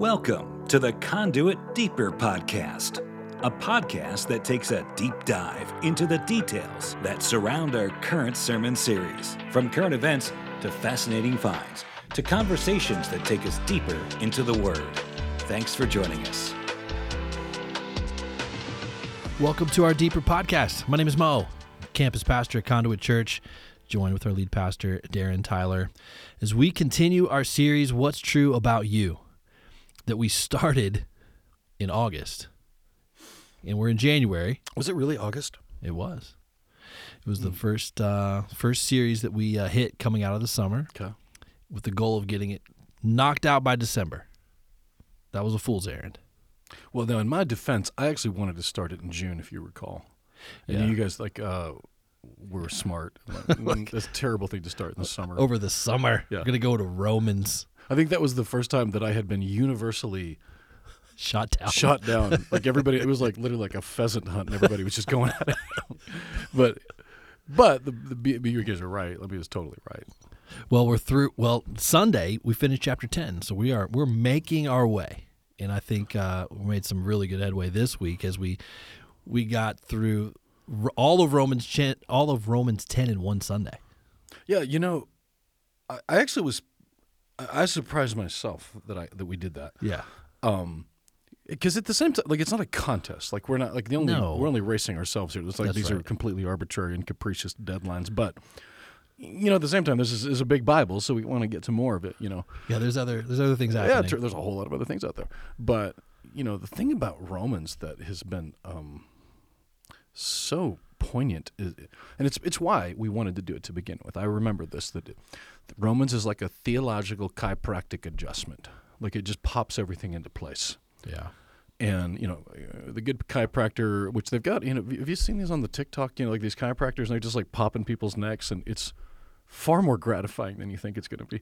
Welcome to the Conduit Deeper Podcast, a podcast that takes a deep dive into the details that surround our current sermon series, from current events to fascinating finds to conversations that take us deeper into the Word. Thanks for joining us. Welcome to our Deeper Podcast. My name is Mo, campus pastor at Conduit Church, joined with our lead pastor, Darren Tyler, as we continue our series, What's True About You, that we started in August. And we're in January. Was it really August? It was. It was the first uh, first series that we uh, hit coming out of the summer Okay. with the goal of getting it knocked out by December. That was a fool's errand. Well, now in my defense, I actually wanted to start it in June, if you recall. And Yeah. you guys like uh, were smart. Like, that's a terrible thing to start in the summer. Over the summer, Yeah. we're going to go to Romans. I think that was the first time that I had been universally Shot down. shot down. Like everybody, it was like literally like a pheasant hunt, and everybody was just going at it. but, but the, the B- B- you guys are right. Let me was totally right. Well, we're through. Well, Sunday we finished chapter ten, so we are we're making our way, and I think uh, we made some really good headway this week as we we got through all of Romans all of Romans ten in one Sunday. Yeah, you know, I, I actually was. I, surprised myself that I that we did that. Yeah, um because at the same time like it's not a contest like we're not like the only No. we're only racing ourselves here it's like That's these are completely arbitrary and capricious deadlines but you know at the same time this is, is a big bible so we want to get to more of it you know yeah. There's other there's other things yeah happening. tr- there's a whole lot of other things out there but you know the thing about romans that has been um so poignant is, and it's it's why we wanted to do it to begin with. I remember this that, that romans is like a theological chiropractic adjustment. Like it just pops everything into place. Yeah, and you know uh, the good chiropractor which they've got you know have you seen these on the tiktok you know like these chiropractors and they're just like popping people's necks and it's far more gratifying than you think it's going to be.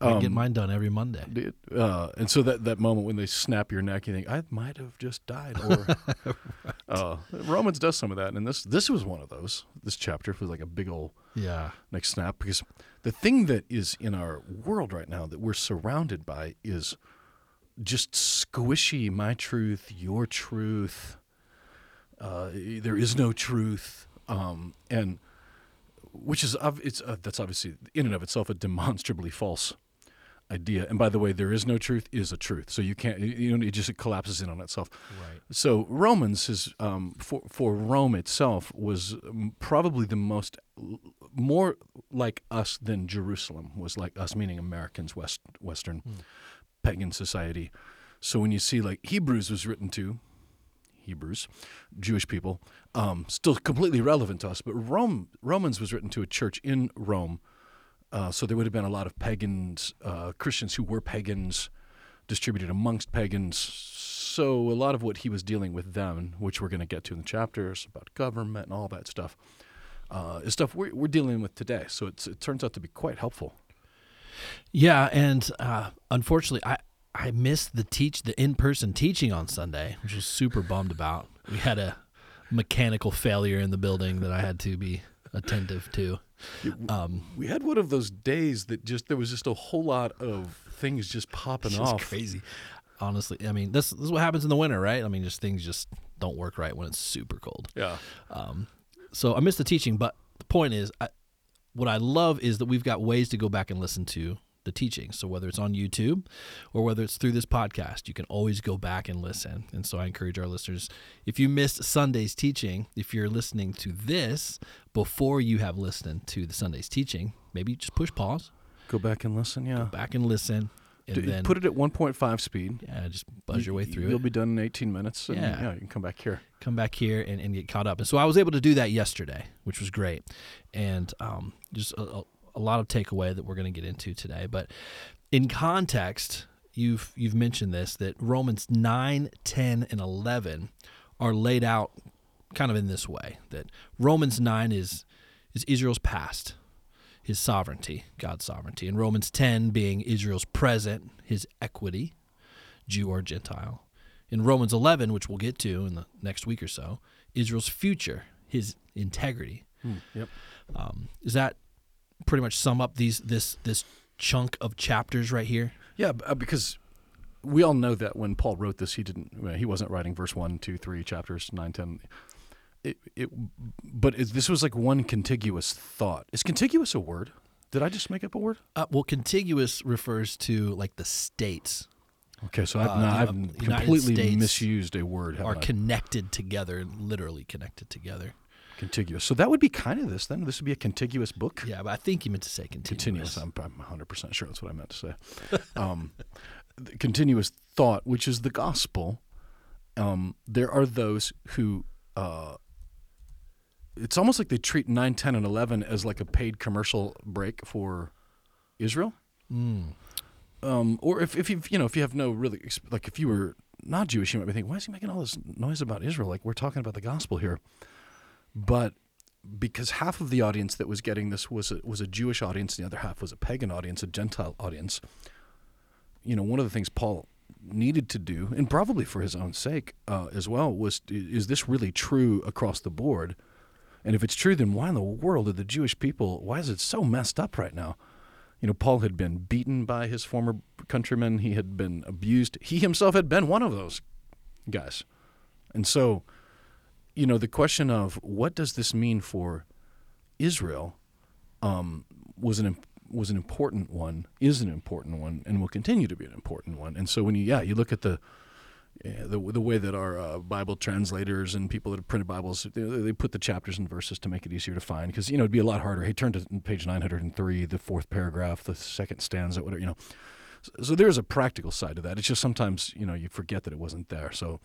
I get Um, mine done every Monday. uh, and so that, that moment when they snap your neck you think i might have just died or uh, romans does some of that and this this was one of those. This chapter was like a big old Yeah, neck snap because the thing that is in our world right now that we're surrounded by is just squishy my truth your truth uh, there is no truth um, and which is it's uh, that's obviously in and of itself a demonstrably false idea and by the way there is no truth is a truth so you can't you know it just collapses in on itself right. so Romans is um, for for Rome itself was um, probably the most more like us than Jerusalem was like us, meaning Americans, West Western pagan society. So when you see like Hebrews was written to Hebrews, Jewish people, um, still completely relevant to us, but Rome Romans was written to a church in Rome. Uh, so there would have been a lot of pagans, uh, Christians who were pagans, distributed amongst pagans. So a lot of what he was dealing with then, which we're going to get to in the chapters about government and all that stuff, uh, is stuff we're, we're dealing with today. So it turns out to be quite helpful. Yeah, and uh, unfortunately, I I missed the teach the in person teaching on Sunday, which was super bummed about. We had a mechanical failure in the building that I had to be attentive to. Um, We had one of those days that just there was just a whole lot of things just popping just off. crazy. Honestly, I mean, this, this is what happens in the winter, right? I mean, just things just don't work right when it's super cold. Yeah. Um, so I missed the teaching, but the point is, I, what I love is that we've got ways to go back and listen to the teaching. So whether it's on YouTube or whether it's through this podcast, you can always go back and listen. And so I encourage our listeners, if you missed Sunday's teaching, if you're listening to this before you have listened to the Sunday's teaching, maybe just push pause, Go back and listen. Yeah. back and listen, and then put it at 1.5 speed. yeah, just buzz your way through You'll it. be done in 18 minutes. And Yeah. yeah. You can come back here. come back here and, and get caught up. And so I was able to do that yesterday, which was great. And um, just a, a, a lot of takeaway that we're going to get into today. But in context, you've you've mentioned this that Romans 9, 10, and 11 are laid out kind of in this way that Romans 9 is is Israel's past, his sovereignty, God's sovereignty, and Romans 10 being Israel's present, his equity, Jew or Gentile. In Romans 11, which we'll get to in the next week or so, Israel's future, his integrity. Yep. Um, does that pretty much sum up these this this chunk of chapters right here? Yeah, uh, because we all know that when Paul wrote this, he didn't. He wasn't writing verse one, two, three, chapters nine, ten. It, it, but it, this was like one contiguous thought. Is contiguous a word? Did I just make up a word? Uh, well, contiguous refers to like the states Okay, so I've, Uh, the I've completely States misused a word. are I? connected together, literally connected together. Contiguous. So that would be kind of this then. This would be a contiguous book. Yeah, but I think you meant to say continuous. continuous. I'm, I'm 100% sure that's what I meant to say. Um, continuous thought, which is the gospel. Um, there are those who, uh, it's almost like they treat 9, 10, and 11 as like a paid commercial break for Israel. Mm. Um, or if, if you you know if you have no really like if you were not Jewish, you might be thinking, why is he making all this noise about Israel? Like we're talking about the gospel here. But because half of the audience that was getting this was a, was a Jewish audience, and the other half was a pagan audience, a Gentile audience. You know, one of the things Paul needed to do, and probably for his own sake uh, as well, was is this really true across the board? And if it's true, then why in the world are the Jewish people? Why is it so messed up right now? You know, Paul had been beaten by his former countrymen. He had been abused. He himself had been one of those guys. And so, you know, the question of what does this mean for Israel um, was an was an important one, is an important one, and will continue to be an important one. And so, when you yeah, you look at the yeah, the the way that our uh, Bible translators and people that have printed Bibles they, they put the chapters and verses to make it easier to find because you know it'd be a lot harder. Hey, turn to page nine hundred and three, the fourth paragraph, the second stanza, whatever you know. So, so there's a practical side to that. It's just sometimes you know you forget that it wasn't there. So,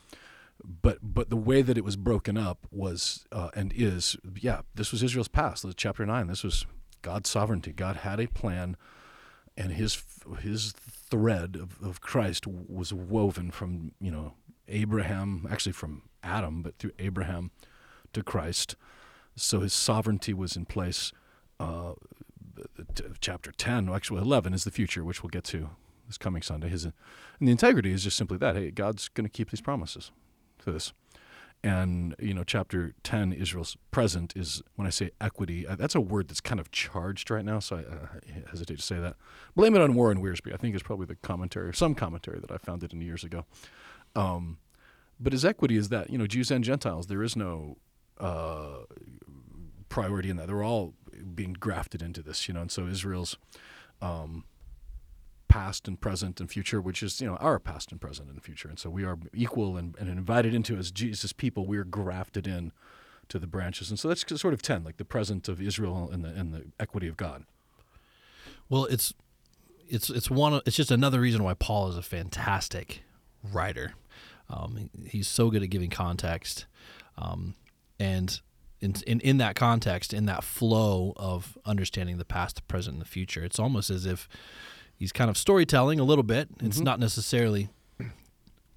but but the way that it was broken up was uh, and is yeah, this was Israel's past. Chapter nine. This was God's sovereignty. God had a plan, and his his thread of, of Christ was woven from you know Abraham, actually from Adam, but through Abraham to Christ. So his sovereignty was in place. Uh, chapter ten, actually eleven, is the future, which we'll get to this coming Sunday. His and the integrity is just simply that. Hey, God's going to keep these promises to this. And you know, chapter ten, Israel's present is when I say equity. uh, That's a word that's kind of charged right now, so I, uh, hesitate to say that. Blame it on Warren Wiersbe. I think is probably the commentary, or some commentary that I found it in years ago. Um, but his equity is that you know Jews and Gentiles. There is no uh, priority in that. They're all being grafted into this, you know. And so Israel's um, past and present and future, which is you know our past and present and future, and so we are equal and, and invited into as Jesus people. We are grafted in to the branches, and so that's sort of ten, like the present of Israel and the and the equity of God. Well, it's it's it's one. It's just another reason why Paul is a fantastic writer. Um, he's so good at giving context, um, and in, in in that context, in that flow of understanding the past, the present, and the future, it's almost as if he's kind of storytelling a little bit. It's not necessarily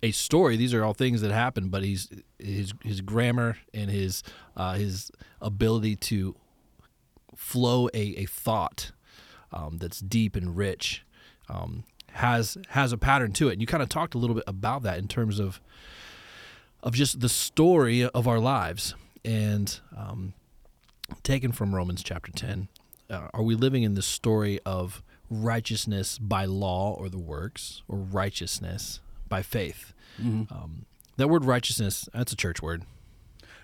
a story. These are all things that happen, but he's his his grammar and his uh, his ability to flow a, a thought um, that's deep and rich um, has has a pattern to it. And you kind of talked a little bit about that in terms of of just the story of our lives and um, taken from Romans chapter ten. Uh, are we living in the story of righteousness by law or the works, or righteousness by faith? Um, that word righteousness, that's a church word.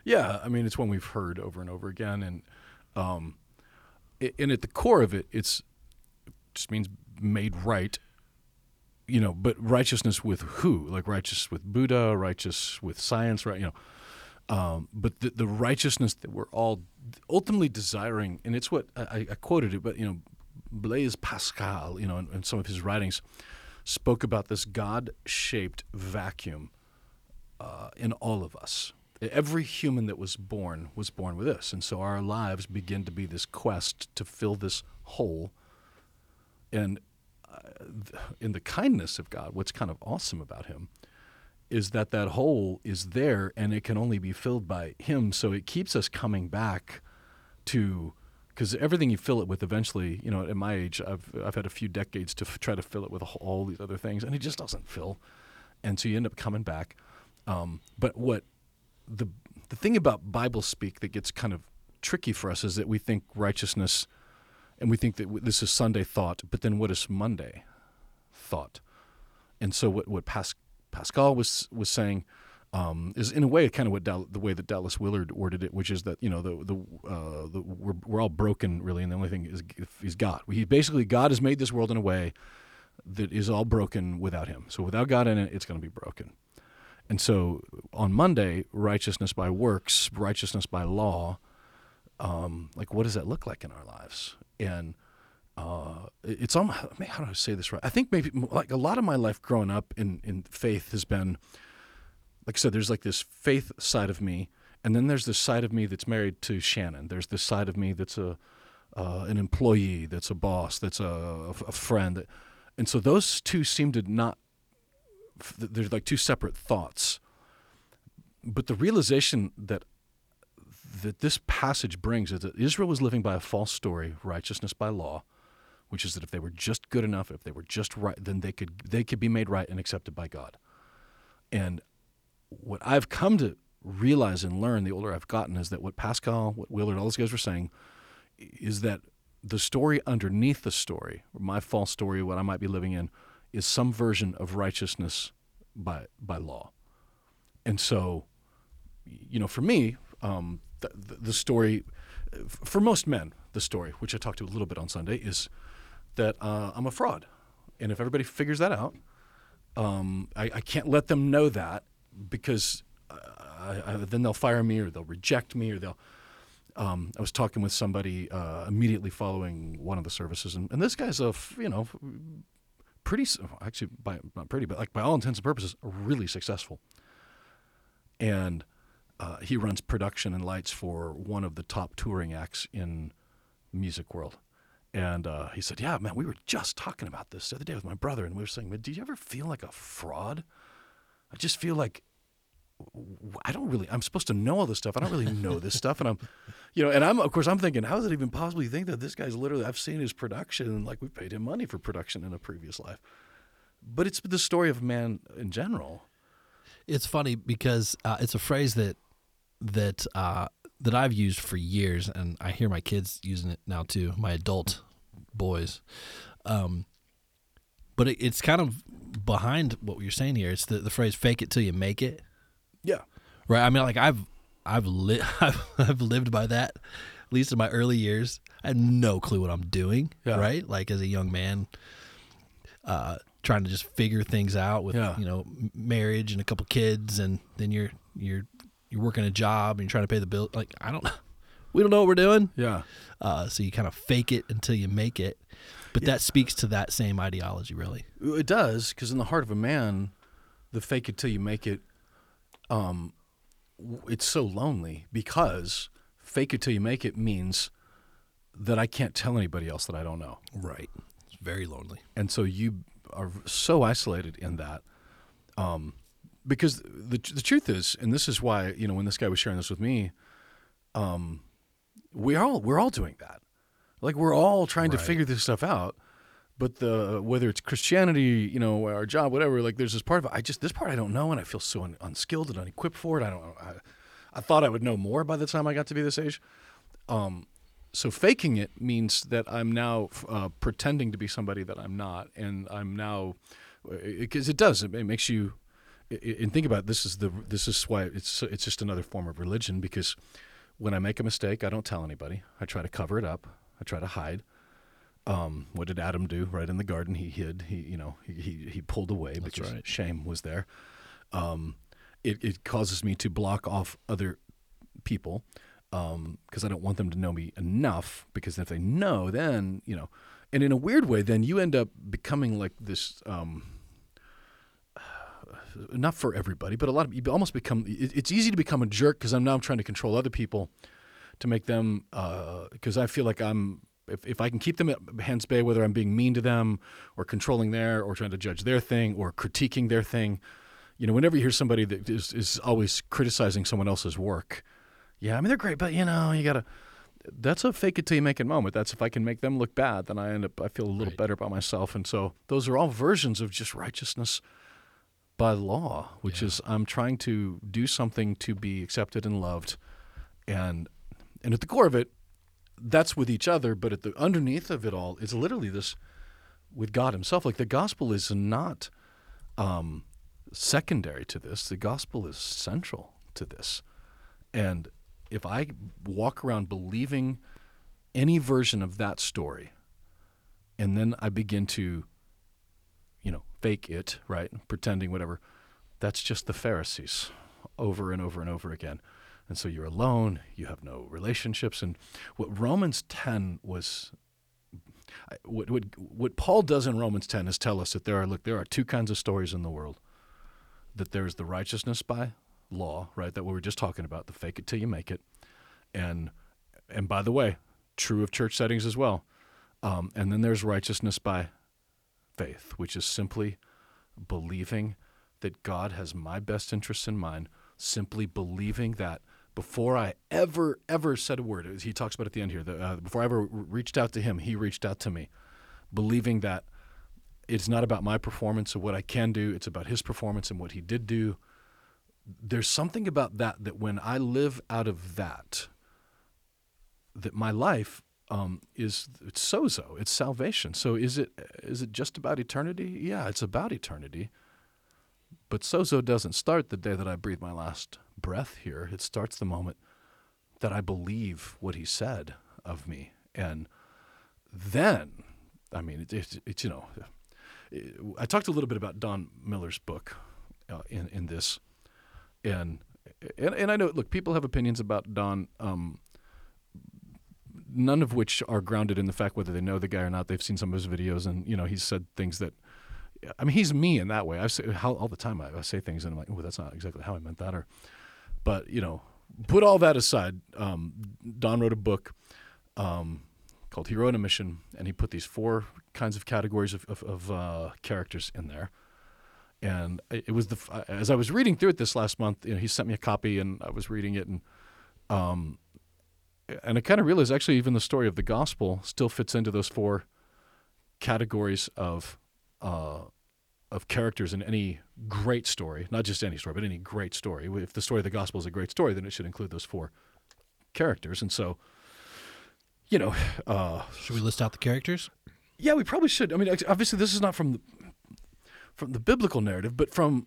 Yeah, I mean it's one we've heard over and over again, and um, and at the core of it, it's it just means made right. You know, but righteousness with who? Like righteous with Buddha, righteous with science, right? You know, um, but the, the righteousness that we're all ultimately desiring, and it's what I, I quoted it, but you know, Blaise Pascal, you know, in, in some of his writings, spoke about this God-shaped vacuum uh, in all of us. Every human that was born was born with this, and so our lives begin to be this quest to fill this hole. And uh, in the kindness of God, what's kind of awesome about Him is that that hole is there, and it can only be filled by Him. So it keeps us coming back to because everything you fill it with eventually, you know, at my age, I've I've had a few decades to f- try to fill it with all these other things, and it just doesn't fill, and so you end up coming back. Um, but what the the thing about Bible speak that gets kind of tricky for us is that we think righteousness, and we think that w- this is Sunday thought, but then what is Monday thought? And so what what Pas- Pascal was was saying um, is in a way kind of what Dal- the way that Dallas Willard worded it, which is that you know the the, uh, the we're, we're all broken really, and the only thing is is God. He basically God has made this world in a way that is all broken without Him. So without God in it, it's going to be broken. And so on Monday, righteousness by works, righteousness by law, um, like what does that look like in our lives? And uh, it- it's almost how do I say this right? I think maybe like a lot of my life growing up in in faith has been like I said, there's like this faith side of me, and then there's this side of me that's married to Shannon. There's this side of me that's a uh, an employee, that's a boss, that's a, a friend, and so those two seem to not. There's like two separate thoughts, but the realization that that this passage brings is that Israel was living by a false story, righteousness by law, which is that if they were just good enough, if they were just right, then they could they could be made right and accepted by God. And what I've come to realize and learn the older I've gotten is that what Pascal, what Willard, all those guys were saying is that the story underneath the story, or my false story, what I might be living in, is some version of righteousness by by law. And so, you know, for me, um, the, the, the story, for most men, the story, which I talked to a little bit on Sunday, is that uh, I'm a fraud. And if everybody figures that out, um, I, I can't let them know that because I, I, then they'll fire me or they'll reject me or they'll. Um, I was talking with somebody uh, immediately following one of the services, and, and this guy's a you know pretty actually by not pretty, but like by all intents and purposes, really successful. And uh, he runs production and lights for one of the top touring acts in music world. And uh, he said, "Yeah, man, we were just talking about this the other day with my brother, and we were saying, do you ever feel like a fraud? I just feel like I don't really. I'm supposed to know all this stuff. I don't really know this stuff, and I'm, you know, and I'm of course I'm thinking, how does it even possibly think that this guy's literally? I've seen his production, and like we paid him money for production in a previous life, but it's the story of man in general. It's funny because uh, it's a phrase that that uh, that I've used for years, and I hear my kids using it now too. My adult boys, um, but it, it's kind of behind what you're saying here. It's the, the phrase "fake it till you make it." Yeah, Right. I mean, like I've I've li- I've, I've lived by that. At least in my early years, I had no clue what I'm doing. Yeah. Right. Like as a young man, uh, trying to just figure things out with Yeah. you know marriage and a couple kids, and then you're you're you're working a job and you're trying to pay the bill. Like I don't, we don't know what we're doing. yeah. Uh, so you kind of fake it until you make it. But that speaks to that same ideology, really. It does, because in the heart of a man, the fake it till you make it, um, it's so lonely because fake it till you make it means that I can't tell anybody else that I don't know. Right. It's very lonely. And so you are so isolated in that. Um, because the, the truth is, and this is why, you know, when this guy was sharing this with me, um, we all, we're all doing that. Like we're all trying to figure this stuff out. But the whether it's Christianity, you know, our job, whatever, like there's this part of it. I just this part I don't know, and I feel so un, unskilled and unequipped for it. I don't. I, I thought I would know more by the time I got to be this age. Um, so faking it means that I'm now uh, pretending to be somebody that I'm not, and I'm now because it, does it, it makes you. i- i- And think about it, this is the this is why it's it's just another form of religion because when I make a mistake, I don't tell anybody. I try to cover it up. I try to hide. Um, what did Adam do? Right in the garden, he hid. He you know he he, he pulled away because right. shame was there. Um, it it causes me to block off other people because I don't want them to know me enough. Because if they know, then you know, and in a weird way, then you end up becoming like this. Um, not for everybody, but a lot of you almost become. It, it's easy to become a jerk because I'm now trying to control other people to make them uh, because I feel like I'm. If, if I can keep them at hands bay, whether I'm being mean to them or controlling their or trying to judge their thing or critiquing their thing, you know, whenever you hear somebody that is, is always criticizing someone else's work, yeah, I mean they're great, but you know, you gotta. That's a fake it till you make it moment. That's if I can make them look bad, then I end up I feel a little Right. better about myself, and so those are all versions of just righteousness by law, which Yeah. is I'm trying to do something to be accepted and loved, and and at the core of it, that's with each other, but at the underneath of it all is literally this with God Himself. Like the gospel is not um, secondary to this. The gospel is central to this. And if I walk around believing any version of that story, and then I begin to, you know, fake it, right? Pretending whatever, that's just the Pharisees over and over and over again. And so you're alone, you have no relationships. And what Romans 10 was what, what, what Paul does in Romans 10 is tell us that there are look there are two kinds of stories in the world. That there's the righteousness by law, right? That we were just talking about, the fake it till you make it, and and by the way, true of church settings as well. Um, and then there's righteousness by faith, which is simply believing that God has my best interests in mind. Simply believing that before I ever, ever said a word, he talks about at the end here, uh, before I ever reached out to him, he reached out to me, believing that it's not about my performance of what I can do, it's about his performance and what he did do. There's something about that that when I live out of that, that my life um, is it's sozo, it's salvation. So is it is it just about eternity? Yeah, it's about eternity. But sozo doesn't start the day that I breathe my last breath here. It starts the moment that I believe what he said of me. And then, I mean, it's, it, it, you know, it, I talked a little bit about Don Miller's book uh, in, in this. And, and, and I know, look, people have opinions about Don, um, none of which are grounded in the fact whether they know the guy or not. They've seen some of his videos, and, you know, he's said things that – I mean, he's me in that way. I say how, all the time. I, I, say things and I'm like, oh, that's not exactly how I meant that. Or, but you know, put all that aside. Um, Don wrote a book um, called Hero on a Mission, and he put these four kinds of categories of, of, of uh, characters in there. And it was the as I was reading through it this last month, you know, he sent me a copy, and I was reading it, and um, and I kind of realized actually even the story of the gospel still fits into those four categories of uh, of characters in any great story, not just any story, but any great story. If the story of the gospel is a great story, then it should include those four characters. And so, you know, uh, should we list out the characters? Yeah, we probably should. I mean, obviously, this is not from the, from the biblical narrative, but from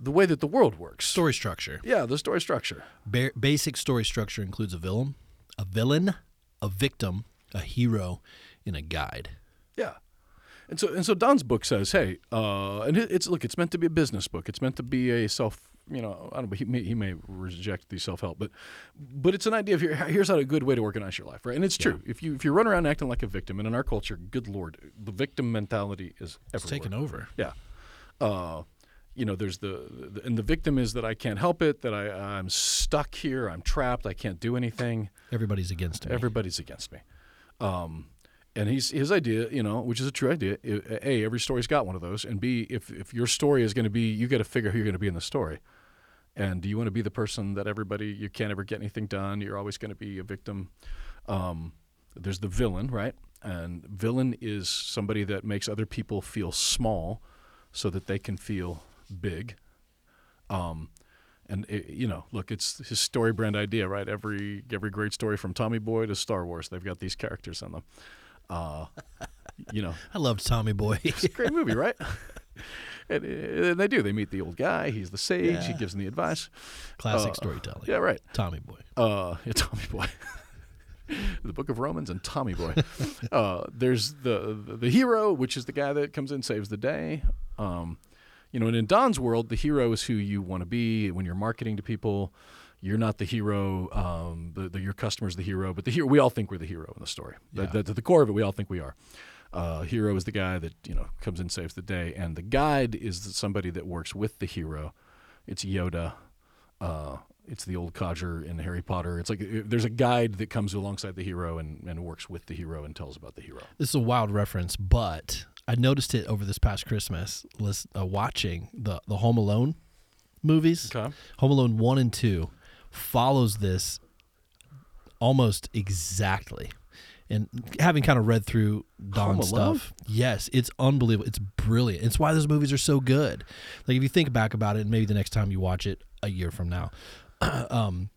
the way that the world works. Story structure. Yeah, the story structure. Ba- basic story structure includes a villain, a villain, a victim, a hero, and a guide. Yeah. And so and so Don's book says, hey, uh, and it's look, it's meant to be a business book. It's meant to be a self, you know, I don't know, he may, he may reject the self help, but but it's an idea of here, here's how a good way to organize your life, right? And it's true. Yeah. If you if you run around acting like a victim, and in our culture, good lord, the victim mentality is everywhere. It's taken over. Yeah. Uh, you know, there's the, the, and the victim is that I can't help it, that I I'm stuck here, I'm trapped, I can't do anything. Everybody's against me. Everybody's against me. Um, and he's his idea, you know, which is a true idea. A, every story's got one of those, and B, if if your story is going to be, you got to figure who you're going to be in the story. And do you want to be the person that everybody you can't ever get anything done? You're always going to be a victim. Um, there's the villain, right? And villain is somebody that makes other people feel small, so that they can feel big. Um, and it, you know, look, it's his StoryBrand idea, right? Every every great story from Tommy Boy to Star Wars, they've got these characters in them. Uh, you know, I loved Tommy Boy. it's a great movie, right? and, and, they do. They meet the old guy. He's the sage. Yeah. He gives them the advice. Classic uh, storytelling. Yeah, right. Tommy Boy. Uh, yeah, Tommy Boy. the Book of Romans and Tommy Boy. Uh, there's the, the, the hero, which is the guy that comes in saves the day. Um, you know, and in Don's world, the hero is who you want to be when you're marketing to people you're not the hero. Um, the, the, your customer's the hero, but the hero. We all think we're the hero in the story. Yeah. The, the, the core of it, we all think we are. Uh, hero is the guy that you know comes in saves the day, and the guide is somebody that works with the hero. It's Yoda. Uh, it's the old codger in Harry Potter. It's like there's a guide that comes alongside the hero and, and works with the hero and tells about the hero. This is a wild reference, but I noticed it over this past Christmas, uh, watching the the Home Alone movies. Okay. Home Alone one and two follows this almost exactly. And having kind of read through Don's stuff, yes, it's unbelievable. It's brilliant. It's why those movies are so good. Like if you think back about it, and maybe the next time you watch it a year from now, um,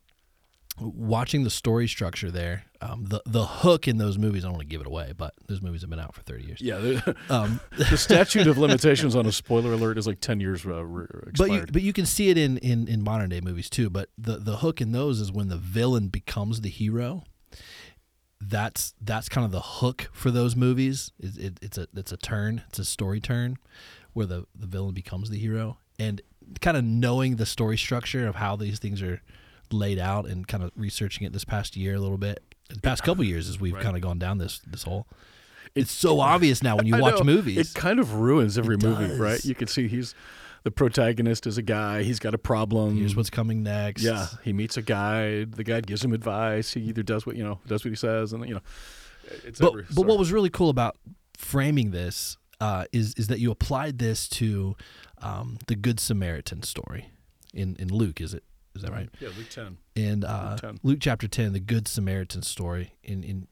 watching the story structure there, um, the the hook in those movies. I don't want to give it away, but those movies have been out for thirty years. Yeah, the, Um, the statute of limitations on a spoiler alert is like ten years uh, re- expired. but you but you can see it in, in in modern day movies too. But the the hook in those is when the villain becomes the hero. That's that's kind of the hook for those movies. It, it, it's a it's a turn. It's a story turn where the the villain becomes the hero, and kind of knowing the story structure of how these things are laid out, and kind of researching it this past year a little bit, the past couple years as we've Right. kind of gone down this this hole. It's so obvious now when you I watch know, movies. It kind of ruins every It movie, does. right? You can see he's the protagonist is a guy. He's got a problem. Here's what's coming next. Yeah, he meets a guide. The guide gives him advice. He either does what you know, does what he says, and you know, it's but every but what was really cool about framing this uh, is is that you applied this to um, the Good Samaritan story in in Luke. Is it is that right? Yeah, Luke ten. And uh, Luke 10. Luke chapter ten, the Good Samaritan story. And, in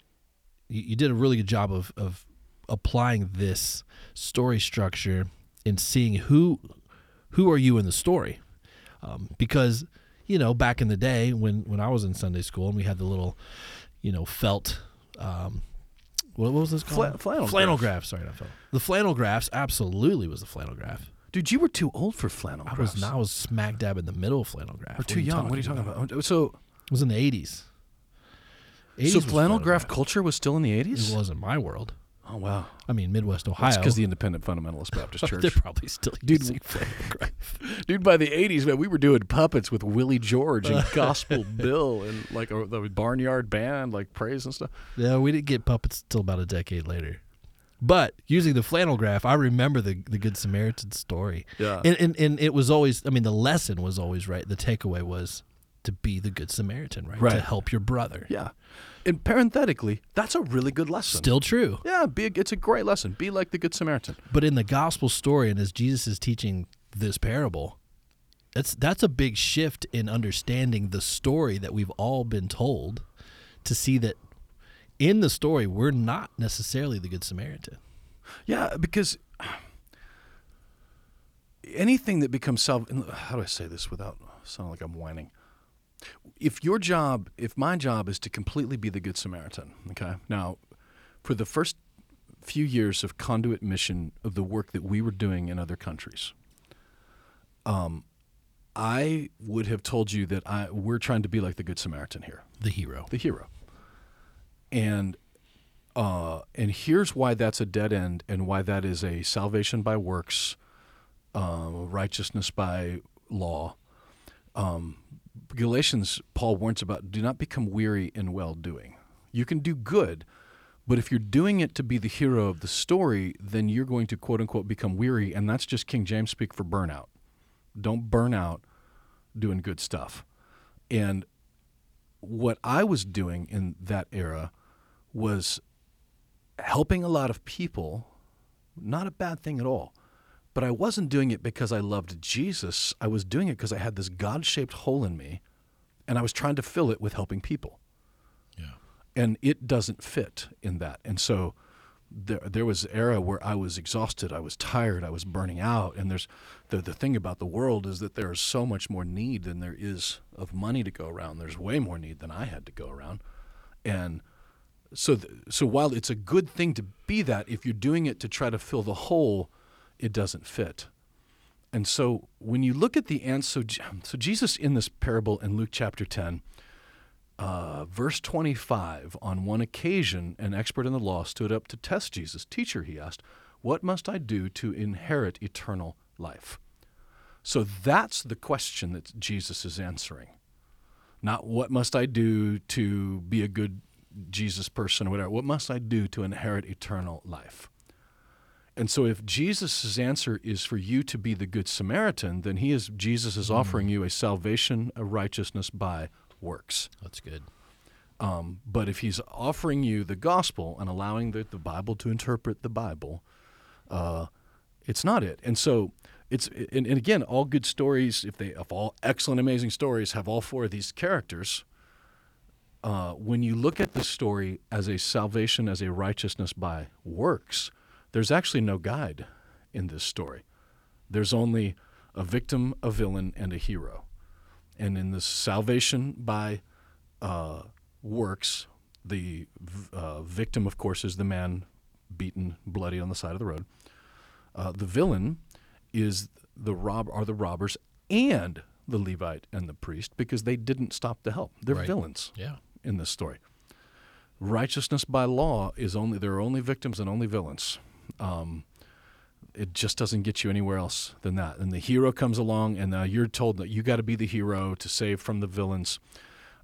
you, you did a really good job of of applying this story structure and seeing who who are you in the story, um, because you know back in the day when when I was in Sunday school and we had the little you know felt. Um, what, what was this Fla- called? flannel flannel graphs. graphs. Sorry, not felt. The flannel graphs absolutely was the flannel graph. Dude, you were too old for flannel I was I was smack dab in the middle of flannel graph. Or too young. What are you talking about? Oh, So, It was in the eighties. so flannel graph culture was still in the eighties. It wasn't my world. Oh wow, I mean, Midwest Ohio. that's because the Independent Fundamentalist Baptist Church. they're probably still Dude, using flannel graph. Dude, by the '80s, man, we were doing puppets with Willie George and Gospel Bill and like a, the Barnyard Band, like praise and stuff. Yeah, we didn't get puppets till about a decade later. But using the flannel graph, I remember the the Good Samaritan story. Yeah. And, and and it was always I mean the lesson was always right. The takeaway was to be the good Samaritan, right? To help your brother. Yeah, and parenthetically, that's a really good lesson. Still true. yeah, be a, it's a great lesson. Be like the Good Samaritan. But in the gospel story and as Jesus is teaching this parable, that's that's a big shift in understanding the story that we've all been told to see that in the story we're not necessarily the good Samaritan. Yeah, because anything that becomes self. How do I say this without sounding like I'm whining? If your job, if my job is to completely be the Good Samaritan, okay? Now, for the first few years of conduit mission of the work that we were doing in other countries, um, I would have told you that I we're trying to be like the Good Samaritan here The hero. the hero. And uh, and here's why that's a dead end, and why that is a salvation by works, uh, righteousness by law. Um, Galatians, Paul warns about: do not become weary in well doing. You can do good, but if you're doing it to be the hero of the story, then you're going to quote unquote become weary, and that's just King James speak for burnout. Don't burn out doing good stuff. And what I was doing in that era was helping a lot of people, not a bad thing at all. But I wasn't doing it because I loved Jesus. I was doing it because I had this God shaped hole in me and I was trying to fill it with helping people. Yeah. And it doesn't fit in that. And so there, there was an era where I was exhausted, I was tired, I was burning out. And there's the, the thing about the world is that there is so much more need than there is of money to go around. There's way more need than I had to go around. And so, th- so while it's a good thing to be that, if you're doing it to try to fill the hole, it doesn't fit. And so when you look at the answer, so, so Jesus in this parable in Luke chapter 10, uh, verse 25, on one occasion, an expert in the law stood up to test Jesus. Teacher, he asked, what must I do to inherit eternal life? So that's the question that Jesus is answering. Not what must I do to be a good Jesus person or whatever. What must I do to inherit eternal life? And so if Jesus' answer is for you to be the good Samaritan, then he is Jesus is offering you a salvation, a righteousness by works. That's good. Um, but if he's offering you the gospel and allowing the, the Bible to interpret the Bible, uh, it's not it. And so it's and, and again, all good stories, if they if all excellent, amazing stories have all four of these characters, uh, when you look at the story as a salvation, as a righteousness by works, there's actually no guide in this story. There's only a victim, a villain, and a hero. And in this salvation by uh, works. The uh, victim, of course, is the man beaten, bloody on the side of the road. Uh, the villain is the rob are the robbers and the Levite and the priest because they didn't stop to help. They're Right. villains Yeah. In this story. Righteousness by law is only there are only victims and only villains. Um, it just doesn't get you anywhere else than that. And the hero comes along, and uh, you're told that you got to be the hero to save from the villains.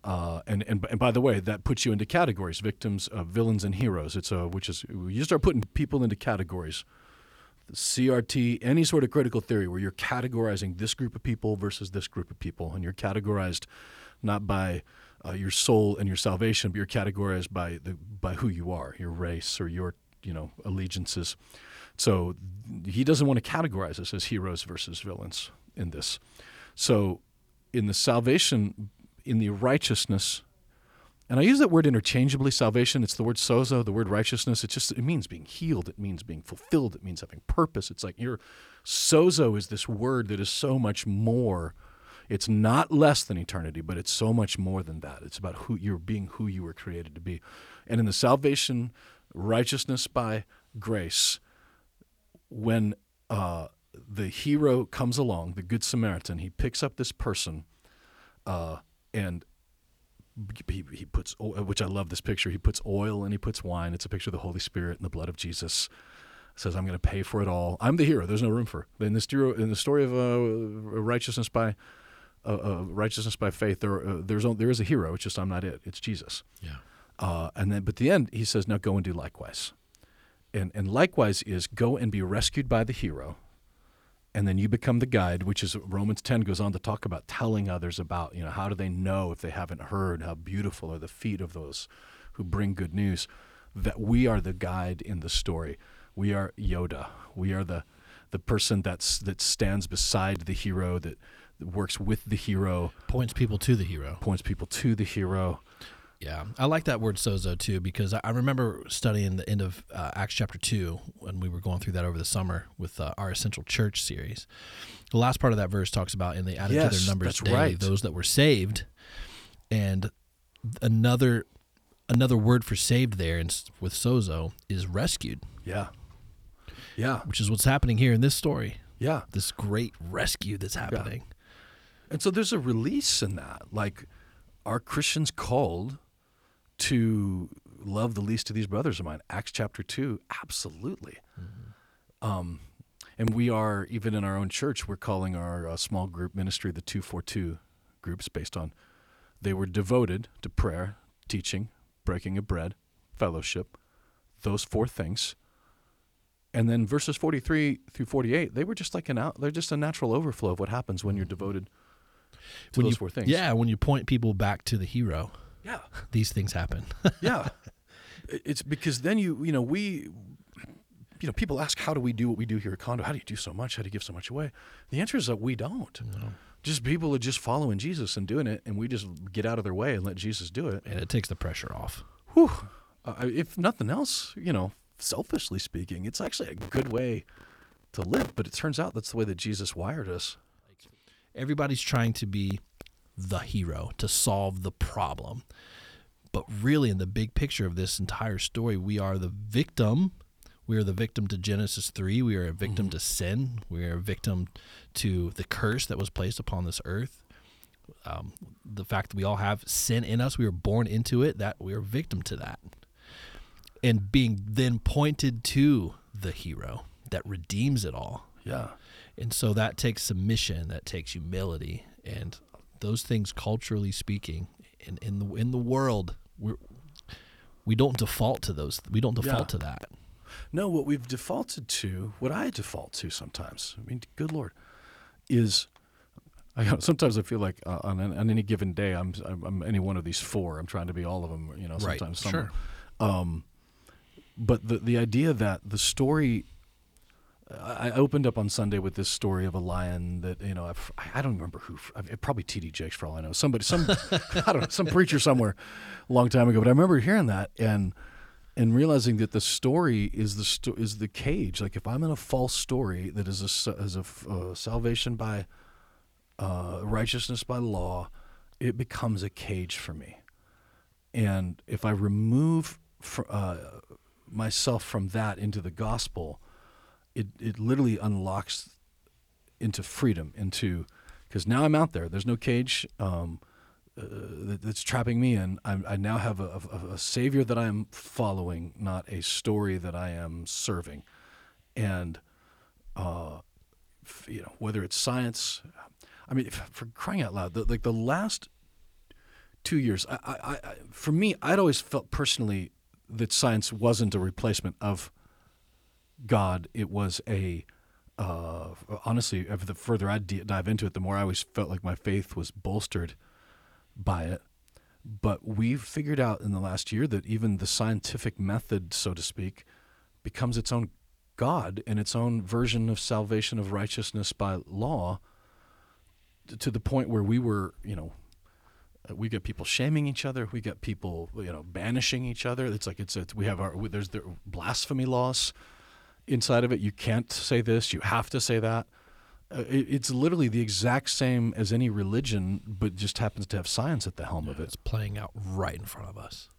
Uh, and, and and by the way, that puts you into categories: victims, uh, villains, and heroes. It's a which is you start putting people into categories. The CRT, any sort of critical theory where you're categorizing this group of people versus this group of people, and you're categorized not by uh, your soul and your salvation, but you're categorized by the by who you are, your race or your you know allegiances. So he doesn't want to categorize us as heroes versus villains in this. So in the salvation, in the righteousness, and I use that word interchangeably. Salvation, it's the word sozo, the word righteousness. It just it means being healed. It means being fulfilled. It means having purpose. It's like your sozo is this word that is so much more. It's not less than eternity, but it's so much more than that. It's about who you're being, who you were created to be, and in the salvation, righteousness by grace, when uh, the hero comes along, the Good Samaritan, he picks up this person, uh, and he, he puts, o- which I love this picture. He puts oil and he puts wine. It's a picture of the Holy Spirit and the blood of Jesus. Says, "I'm going to pay for it all. I'm the hero. There's no room for in this in the story of uh, righteousness by uh, uh, righteousness by faith. There, uh, there's on- there is a hero. It's just I'm not it. It's Jesus. Yeah. Uh, and then, but at the end, he says, "Now go and do likewise." And and likewise is go and be rescued by the hero, and then you become the guide, which is Romans ten goes on to talk about telling others about you know how do they know if they haven't heard how beautiful are the feet of those who bring good news. That we are the guide in the story. We are Yoda. We are the the person that's that stands beside the hero that works with the hero, Points people to the hero. points people to the hero. Yeah, I like that word sozo too because I remember studying the end of uh, Acts chapter two when we were going through that over the summer with uh, our Essential Church series. The last part of that verse talks about, and they added to their numbers daily right. those that were saved, and another another word for saved there in, s- with sozo is rescued, Yeah, yeah, which is what's happening here in this story. yeah. This great rescue that's happening. And so there's a release in that. Like, are Christians called to love the least of these brothers of mine? Acts chapter 2, absolutely. Um, and we are, even in our own church, we're calling our uh, small group ministry the 242 groups based on they were devoted to prayer, teaching, breaking of bread, fellowship, those four things. And then verses 43 through 48, they were just like an out, they're just a natural overflow of what happens when you're devoted to When those you, four things. Yeah, when you point people back to the hero, Yeah. these things happen. Yeah. It's because then you, you know, we, you know, people ask, how do we do what we do here at Conduit? How do you do so much? How do you give so much away? The answer is that we don't. Just people are just following Jesus and doing it, and we just get out of their way and let Jesus do it. and it takes the pressure off. Whew. Uh, if nothing else, you know, selfishly speaking, it's actually a good way to live. But it turns out that's the way that Jesus wired us. Everybody's trying to be the hero to solve the problem. But really, in the big picture of this entire story, we are the victim. We are the victim to Genesis 3. We are a victim to sin. We are a victim to the curse that was placed upon this earth. Um, the fact that we all have sin in us, we were born into it, that we are victim to that. And being then pointed to the hero that redeems it all. Yeah. And so that takes submission, that takes humility, and those things, culturally speaking, in, in the in the world, we we don't default to those. We don't default Yeah. to that. No, what we've defaulted to, what I default to sometimes, I mean, good Lord, is I, sometimes I feel like uh, on, an- on any given day, I'm, I'm I'm any one of these four. I'm trying to be all of them. You know, Right, sometimes some. sure. Um, but the the idea that the story. I I opened up on Sunday with this story of a lion that you know I've, I don't remember who probably T.D. Jakes for all I know. Somebody some I don't know some preacher somewhere a long time ago. But I remember hearing that and and realizing that the story is the sto- is the cage. Like if I'm in a false story that is a s- is a salvation by uh, righteousness by law it becomes a cage for me. And if I remove fr- uh, myself from that into the gospel, it it literally unlocks into freedom, into because now I'm out there. There's no cage um, uh, that, that's trapping me in. I'm, I now have a, a, a savior that I am following, not a story that I am serving, and uh, you know whether it's science. I mean, for crying out loud, the, like the last two years, I, I, I, for me, I'd always felt personally that science wasn't a replacement of God. It was a uh, honestly, the further I d- dive into it, the more I always felt like my faith was bolstered by it. But we've figured out in the last year that even the scientific method, so to speak, becomes its own God and its own version of salvation of righteousness by law to the point where we were, you know, uh, we get people shaming each other. We get people, you know, banishing each other. It's like it's, it's we have our there's the blasphemy laws inside of it. You can't say this. You have to say that. Uh, it, it's literally the exact same as any religion, but just happens to have science at the helm of it. It's playing out right in front of us.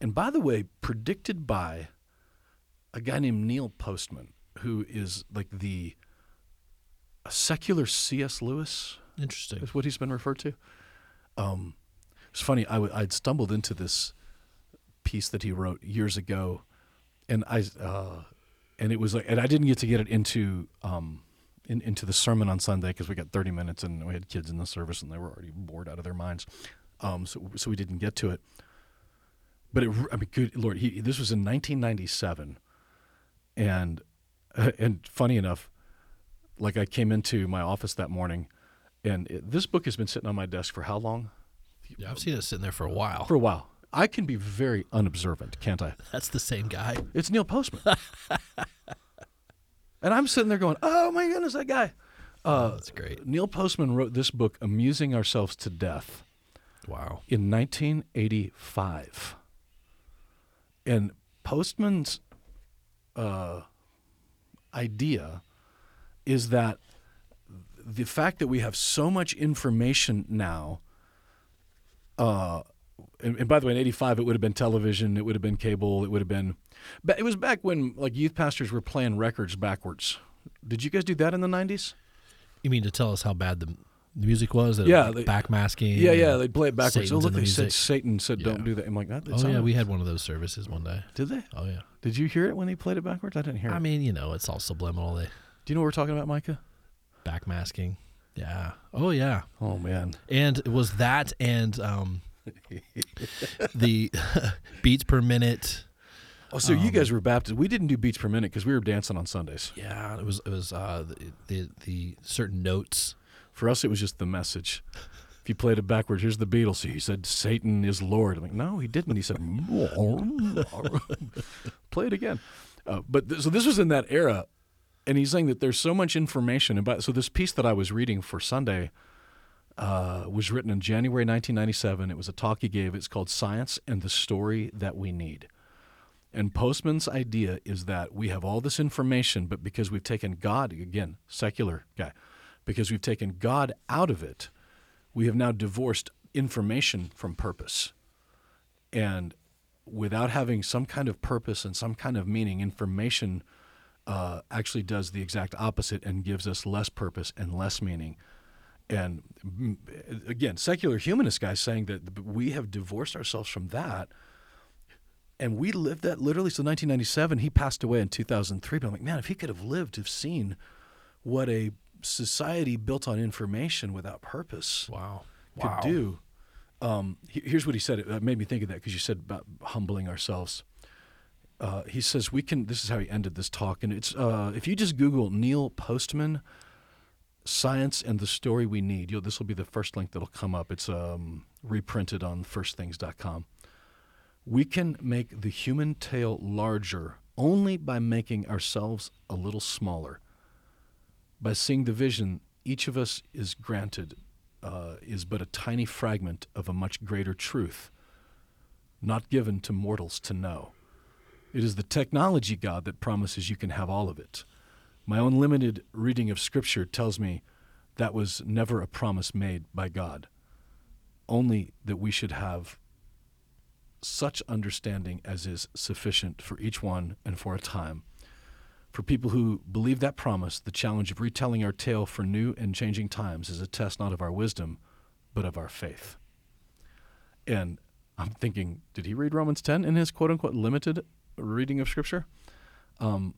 And by the way, predicted by a guy named Neil Postman, who is like the a secular C.S. Lewis, Interesting. is what he's been referred to. Um, it's funny. I w- I'd stumbled into this piece that he wrote years ago, and I uh, and it was like, and I didn't get to get it into um, in, into the sermon on Sunday because we got 30 minutes and we had kids in the service and they were already bored out of their minds. Um, so so we didn't get to it. But it, I mean, good Lord, he this was in 1997, and and funny enough, like I came into my office that morning, and it, this book has been sitting on my desk for how long? Yeah, I've seen it sitting there for a while. For a while. I can be very unobservant, can't I? That's the same guy. It's Neil Postman. and I'm sitting there going, "Oh my goodness, that guy." Uh, That's great. Neil Postman wrote this book, "Amusing Ourselves to Death." Wow. in 1985. And Postman's uh, idea is that the fact that we have so much information now, uh, and, and by the way, in '85 it would have been television, it would have been cable, it would have been. But it was back when like youth pastors were playing records backwards. Did you guys do that in the '90s? You mean to tell us how bad the, the music was? That Yeah, like backmasking. Yeah, yeah, and they play it backwards. Satan's oh, look, the they said. Satan said, "Don't do that." I'm like, that. Oh yeah, we had one of those services one day. Did they? Oh yeah. Did you hear it when they played it backwards? I didn't hear it. I mean, you know, it's all subliminal. They Do you know what we're talking about, Micah? backmasking. Yeah. Oh yeah. Oh man. And it was that and um, the beats per minute. Oh, so you Um, guys were baptized. We didn't do beats per minute because we were dancing on Sundays. Yeah, it was it was uh, the, the the certain notes. For us, it was just the message. If you played it backwards, here's the Beatles. He said, "Satan is Lord." I'm like, no, he didn't. He said, "Play it again." Uh, but th- so this was in that era, and he's saying that there's so much information about. So this piece that I was reading for Sunday uh, was written in January 1997. It was a talk he gave. It's called "Science and the Story That We Need." And Postman's idea is that we have all this information, but because we've taken God, again, secular guy, because we've taken God out of it, we have now divorced information from purpose. And without having some kind of purpose and some kind of meaning, information uh, actually does the exact opposite and gives us less purpose and less meaning. And mm, again, secular humanist guys saying that we have divorced ourselves from that and we lived that literally. So 1997, he passed away in 2003. But I'm like, man, if he could have lived to have seen what a society built on information without purpose Wow. could Wow. do. Um, here's what he said. It made me think of that because you said about humbling ourselves. Uh, he says we can. This is how he ended this talk, and it's uh, if you just Google Neil Postman, science and the story we need. You'll, this will be the first link that'll come up. It's um, reprinted on firstthings.com. We can make the human tale larger only by making ourselves a little smaller. By seeing the vision each of us is granted uh, is but a tiny fragment of a much greater truth, not given to mortals to know. It is the technology, God, that promises you can have all of it. My own limited reading of Scripture tells me that was never a promise made by God, only that we should have such understanding as is sufficient for each one and for a time. For people who believe that promise, the challenge of retelling our tale for new and changing times is a test not of our wisdom, but of our faith. And I'm thinking, did he read Romans 10 in his quote unquote limited reading of Scripture? Um,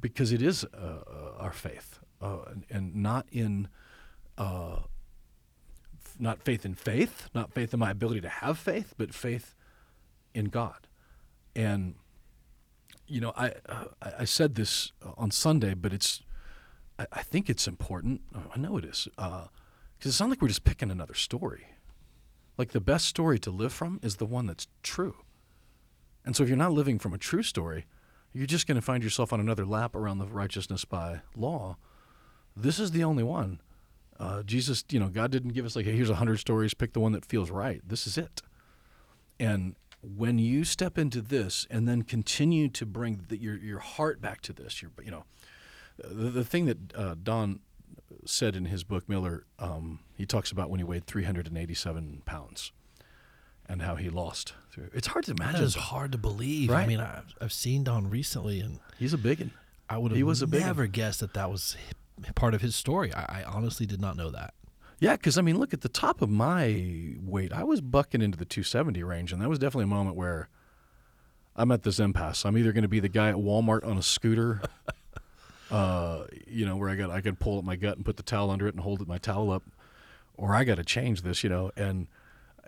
because it is uh, our faith, uh, and, and, not in. Uh, not faith in faith, not faith in my ability to have faith, but faith in God. And you know, I uh, I said this on Sunday, but it's I, I think it's important. I know it is because it's not like we're just picking another story. Like the best story to live from is the one that's true. And so if you're not living from a true story, you're just going to find yourself on another lap around the righteousness by law. This is the only one. Uh, Jesus, you know, God didn't give us like, hey, here's a hundred stories, pick the one that feels right. This is it. And when you step into this and then continue to bring the, your your heart back to this, your you know, the, the thing that uh, Don said in his book Miller, um, he talks about when he weighed 387 pounds and how he lost. It's hard to imagine. It's hard to believe. Right? I mean, I've, I've seen Don recently, and he's a big one. I would have he was a never guessed that that was part of his story. I, I honestly did not know that. Yeah, because I mean, look at the top of my weight. I was bucking into the 270 range, and that was definitely a moment where I'm at this impasse. I'm either going to be the guy at Walmart on a scooter, uh, you know, where I got I can pull up my gut and put the towel under it and hold my towel up, or I got to change this, you know. And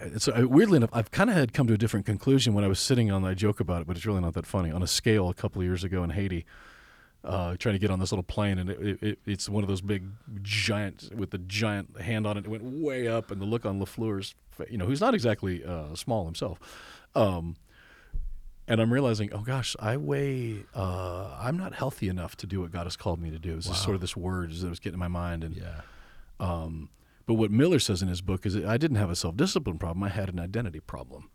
it's uh, weirdly enough, I've kind of had come to a different conclusion when I was sitting on. I joke about it, but it's really not that funny. On a scale a couple of years ago in Haiti, uh, trying to get on this little plane, and it, it, it's one of those big giant with the giant hand on it. It went way up, and the look on Lafleur's, you know, who's not exactly uh, small himself. Um, and I'm realizing, oh gosh, I weigh. Uh, I'm not healthy enough to do what God has called me to do. It's wow. just sort of this word that was getting in my mind, and yeah. Um, but what Miller says in his book is I didn't have a self discipline problem. I had an identity problem.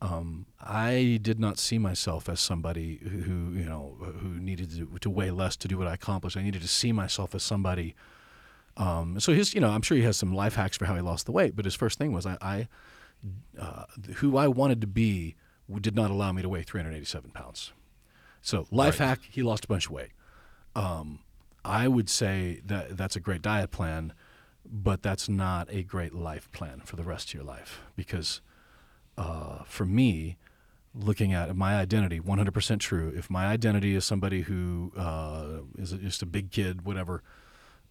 Um, I did not see myself as somebody who, who you know who needed to, to, weigh less to do what I accomplished. I needed to see myself as somebody. Um, so his, you know, I'm sure he has some life hacks for how he lost the weight. But his first thing was I, I uh, who I wanted to be did not allow me to weigh 387 pounds. So life right. hack, he lost a bunch of weight. Um, I would say that that's a great diet plan, but that's not a great life plan for the rest of your life because uh, for me, looking at my identity, 100% true. If my identity is somebody who uh, is just a big kid, whatever,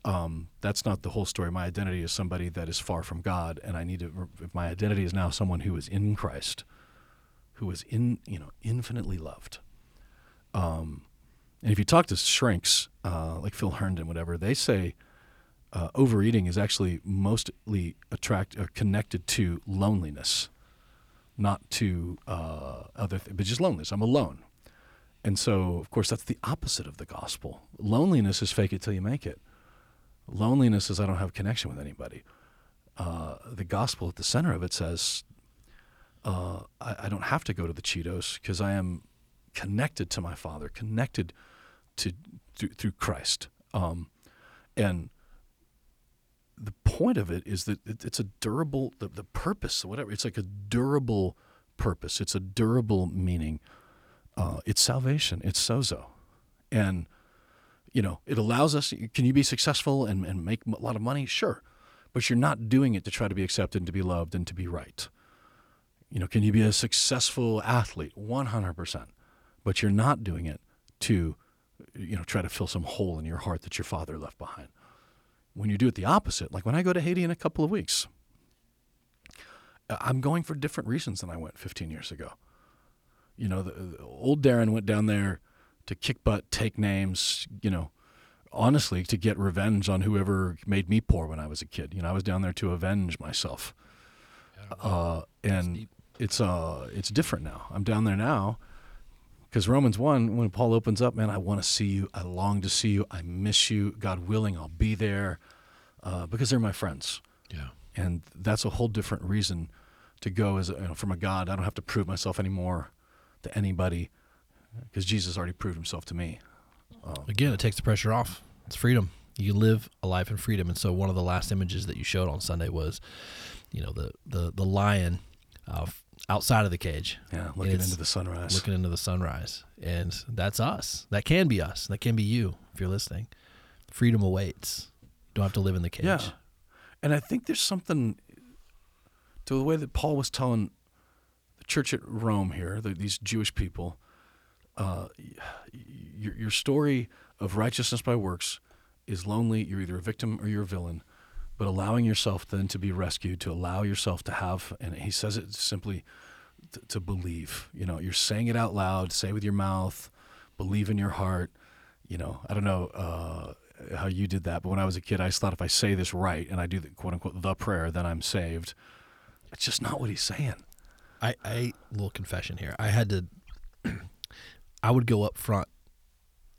um, that's not the whole story. My identity is somebody that is far from God, and I need to. If my identity is now someone who is in Christ, who is in you know infinitely loved. Um, and if you talk to shrinks uh, like Phil Herndon, whatever, they say uh, overeating is actually mostly attract uh, connected to loneliness not to uh, other, th- but just loneliness. I'm alone. And so, of course, that's the opposite of the gospel. Loneliness is fake it till you make it. Loneliness is I don't have connection with anybody. Uh, the gospel at the center of it says, uh, I, I, don't have to go to the Cheetos because I am connected to my Father, connected to through, through Christ. Um, and the point of it is that it's a durable the, the purpose whatever it's like a durable purpose. It's a durable meaning. Uh, it's salvation. It's sozo. And you know it allows us can you be successful and, and make a lot of money? Sure. But you're not doing it to try to be accepted and to be loved and to be right. You know can you be a successful athlete? 100% but you're not doing it to you know try to fill some hole in your heart that your father left behind when you do it the opposite, like when I go to Haiti in a couple of weeks, I'm going for different reasons than I went 15 years ago. You know, the, the old Darren went down there to kick butt, take names, you know, honestly, to get revenge on whoever made me poor when I was a kid. You know, I was down there to avenge myself. Uh, and it's uh, it's different now. I'm down there now because Romans 1, when Paul opens up, man, I want to see you. I long to see you. I miss you. God willing, I'll be there uh, because they're my friends. Yeah. And that's a whole different reason to go as a, you know, from a God. I don't have to prove myself anymore to anybody because Jesus already proved himself to me. Um, Again, it takes the pressure off. It's freedom. You live a life in freedom. And so one of the last images that you showed on Sunday was, you know, the, the, the lion uh, outside of the cage. Yeah, looking into the sunrise. looking into the sunrise. And that's us. That can be us. That can be you if you're listening. Freedom awaits. You don't have to live in the cage. Yeah. And I think there's something to the way that Paul was telling the church at Rome here, the, these Jewish people, uh, your, your story of righteousness by works is lonely. You're either a victim or you're a villain. But allowing yourself then to be rescued, to allow yourself to have, and he says it simply to, to believe. You know, you're saying it out loud, say it with your mouth, believe in your heart. You know, I don't know uh, how you did that, but when I was a kid, I just thought if I say this right and I do the quote unquote the prayer, then I'm saved. It's just not what he's saying. I, I little confession here. I had to I would go up front,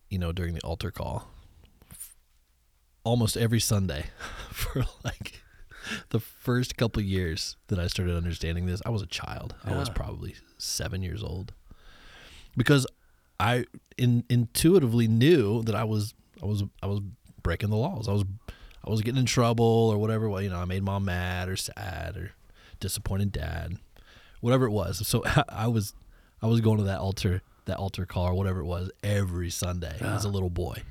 you know, during the altar call almost every Sunday for like the first couple years that I started understanding this. I was a child. I was probably 7 years old. Because I in, intuitively knew that I was I was I was breaking the laws. I was I was getting in trouble or whatever. Well, you know, I made mom mad or sad or disappointed dad, whatever it was. So I was I was going to that altar that altar call or whatever it was every Sunday as a little boy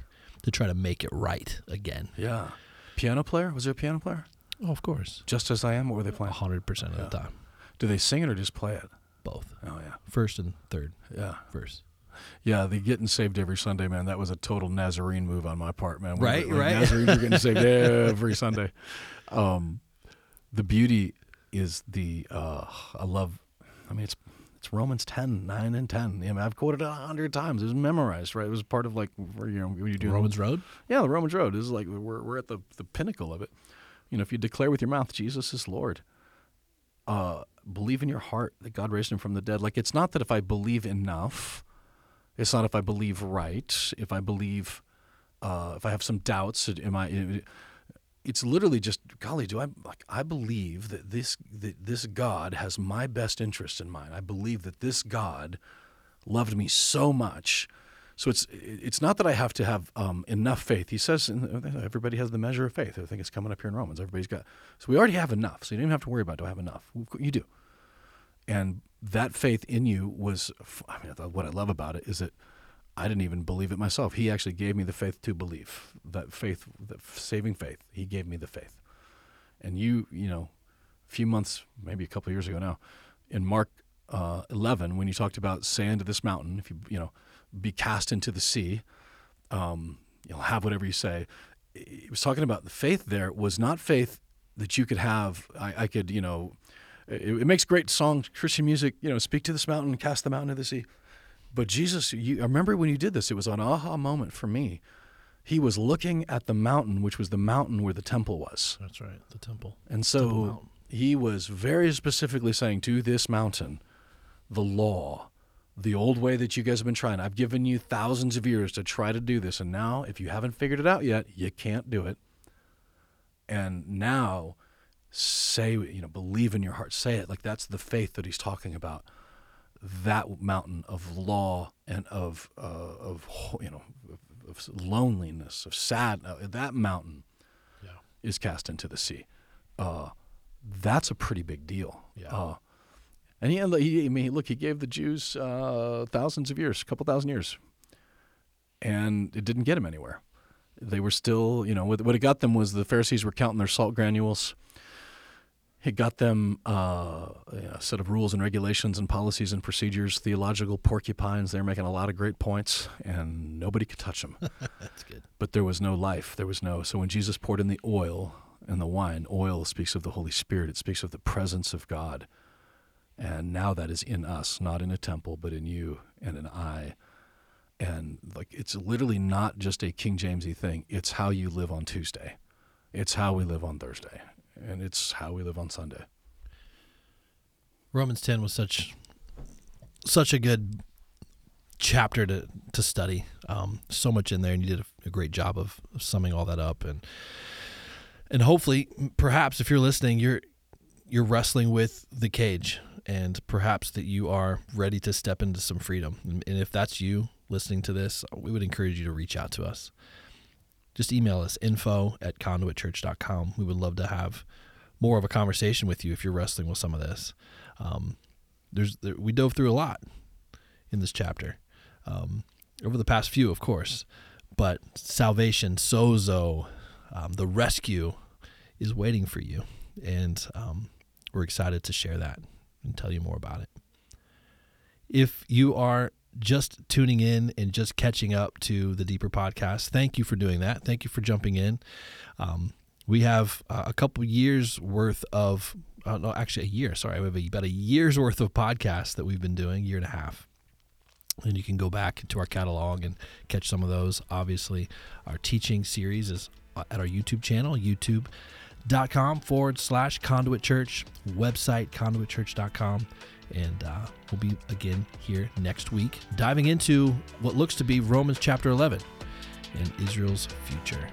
to try to make it right again. Yeah. Piano player? Was there a piano player? Oh, of course, Just as I am? What were they playing? hundred percent of the time, Do they sing it or just play it? both Oh, yeah. first and third Yeah. verse. Yeah, the getting saved every Sunday, man. That was a total Nazarene move on my part, man. We Right, like, right. Nazarenes are getting saved every Sunday. Um, the beauty is the uh, I love. I mean, it's it's Romans 10, 9 and ten. I mean, I've quoted it a hundred times. It was memorized, right? It was part of like you know when you do Romans Road. Yeah, the Romans Road This is like we're we're at the the pinnacle of it. You know, if you declare with your mouth Jesus is Lord, uh, believe in your heart that God raised him from the dead. Like it's not that if I believe enough, it's not if I believe right. If I believe, uh, if I have some doubts, am I? It's literally just, golly, do I like? I believe that this that this God has my best interest in mind. I believe that this God loved me so much. So it's it's not that I have to have um, enough faith. He says everybody has the measure of faith. I think it's coming up here in Romans. Everybody's got. So we already have enough. So you don't even have to worry about do I have enough. You do. And that faith in you was. I mean, what I love about it is that I didn't even believe it myself. He actually gave me the faith to believe. That faith, saving faith. He gave me the faith. And you, you know, a few months, maybe a couple years ago now, in Mark uh, 11, when you talked about say unto this mountain, if you, you know, be cast into the sea, um, you'll have whatever you say. He was talking about the faith there was not faith that you could have. I, I could, you know, it, it makes great song, Christian music, you know, speak to this mountain, cast the mountain into the sea. But Jesus, you, I remember when you did this, it was an aha moment for me. He was looking at the mountain, which was the mountain where the temple was. That's right, the temple. And so he was very specifically saying to this mountain, the law, the old way that you guys have been trying. I've given you thousands of years to try to do this. And now, if you haven't figured it out yet, you can't do it. And now, say, you know, believe in your heart. Say it like that's the faith that he's talking about. That mountain of law and of, uh, of you know, of, loneliness, of sad, uh, that mountain Yeah. is cast into the sea. Uh, that's a pretty big deal. Yeah. Uh, and he, he, I mean, look, he gave the Jews uh, thousands of years, a couple thousand years, and it didn't get them anywhere. They were still, you know, what, what it got them was the Pharisees were counting their salt granules. It got them uh, a set of rules and regulations and policies and procedures, theological porcupines. They're making a lot of great points, and nobody could touch them That's good. but there was no life. There was no. So when Jesus poured in the oil and the wine, oil speaks of the Holy Spirit. It speaks of the presence of God. And now that is in us, not in a temple, but in you and in I. And like it's literally not just a King Jamesy thing. It's how you live on Tuesday. It's how we live on Thursday. And it's how we live on Sunday. Romans 10 was such such a good chapter to to study. Um, so much in there, and you did a, a great job of, summing all that up. And and hopefully, perhaps if you're listening, you're you're wrestling with the cage, and perhaps that you are ready to step into some freedom. And if that's you listening to this, we would encourage you to reach out to us. Just email us info at conduitchurch.com. We would love to have more of a conversation with you if you're wrestling with some of this. Um, there's there, we dove through a lot in this chapter um, over the past few, of course, but salvation, sozo, um, the rescue is waiting for you, and um, we're excited to share that and tell you more about it. If you are just tuning in and just catching up to the deeper podcast, thank you for doing that. Thank you for jumping in. Um, we have uh, a couple years worth of, uh, actually a year. Sorry, we have a, about a year's worth of podcasts that we've been doing, year and a half. And you can go back to our catalog and catch some of those. Obviously, our teaching series is uh, at our YouTube channel, youtube.com forward slash conduit church, website conduitchurch.com. And uh, we'll be again here next week, diving into what looks to be Romans chapter 11 and Israel's future.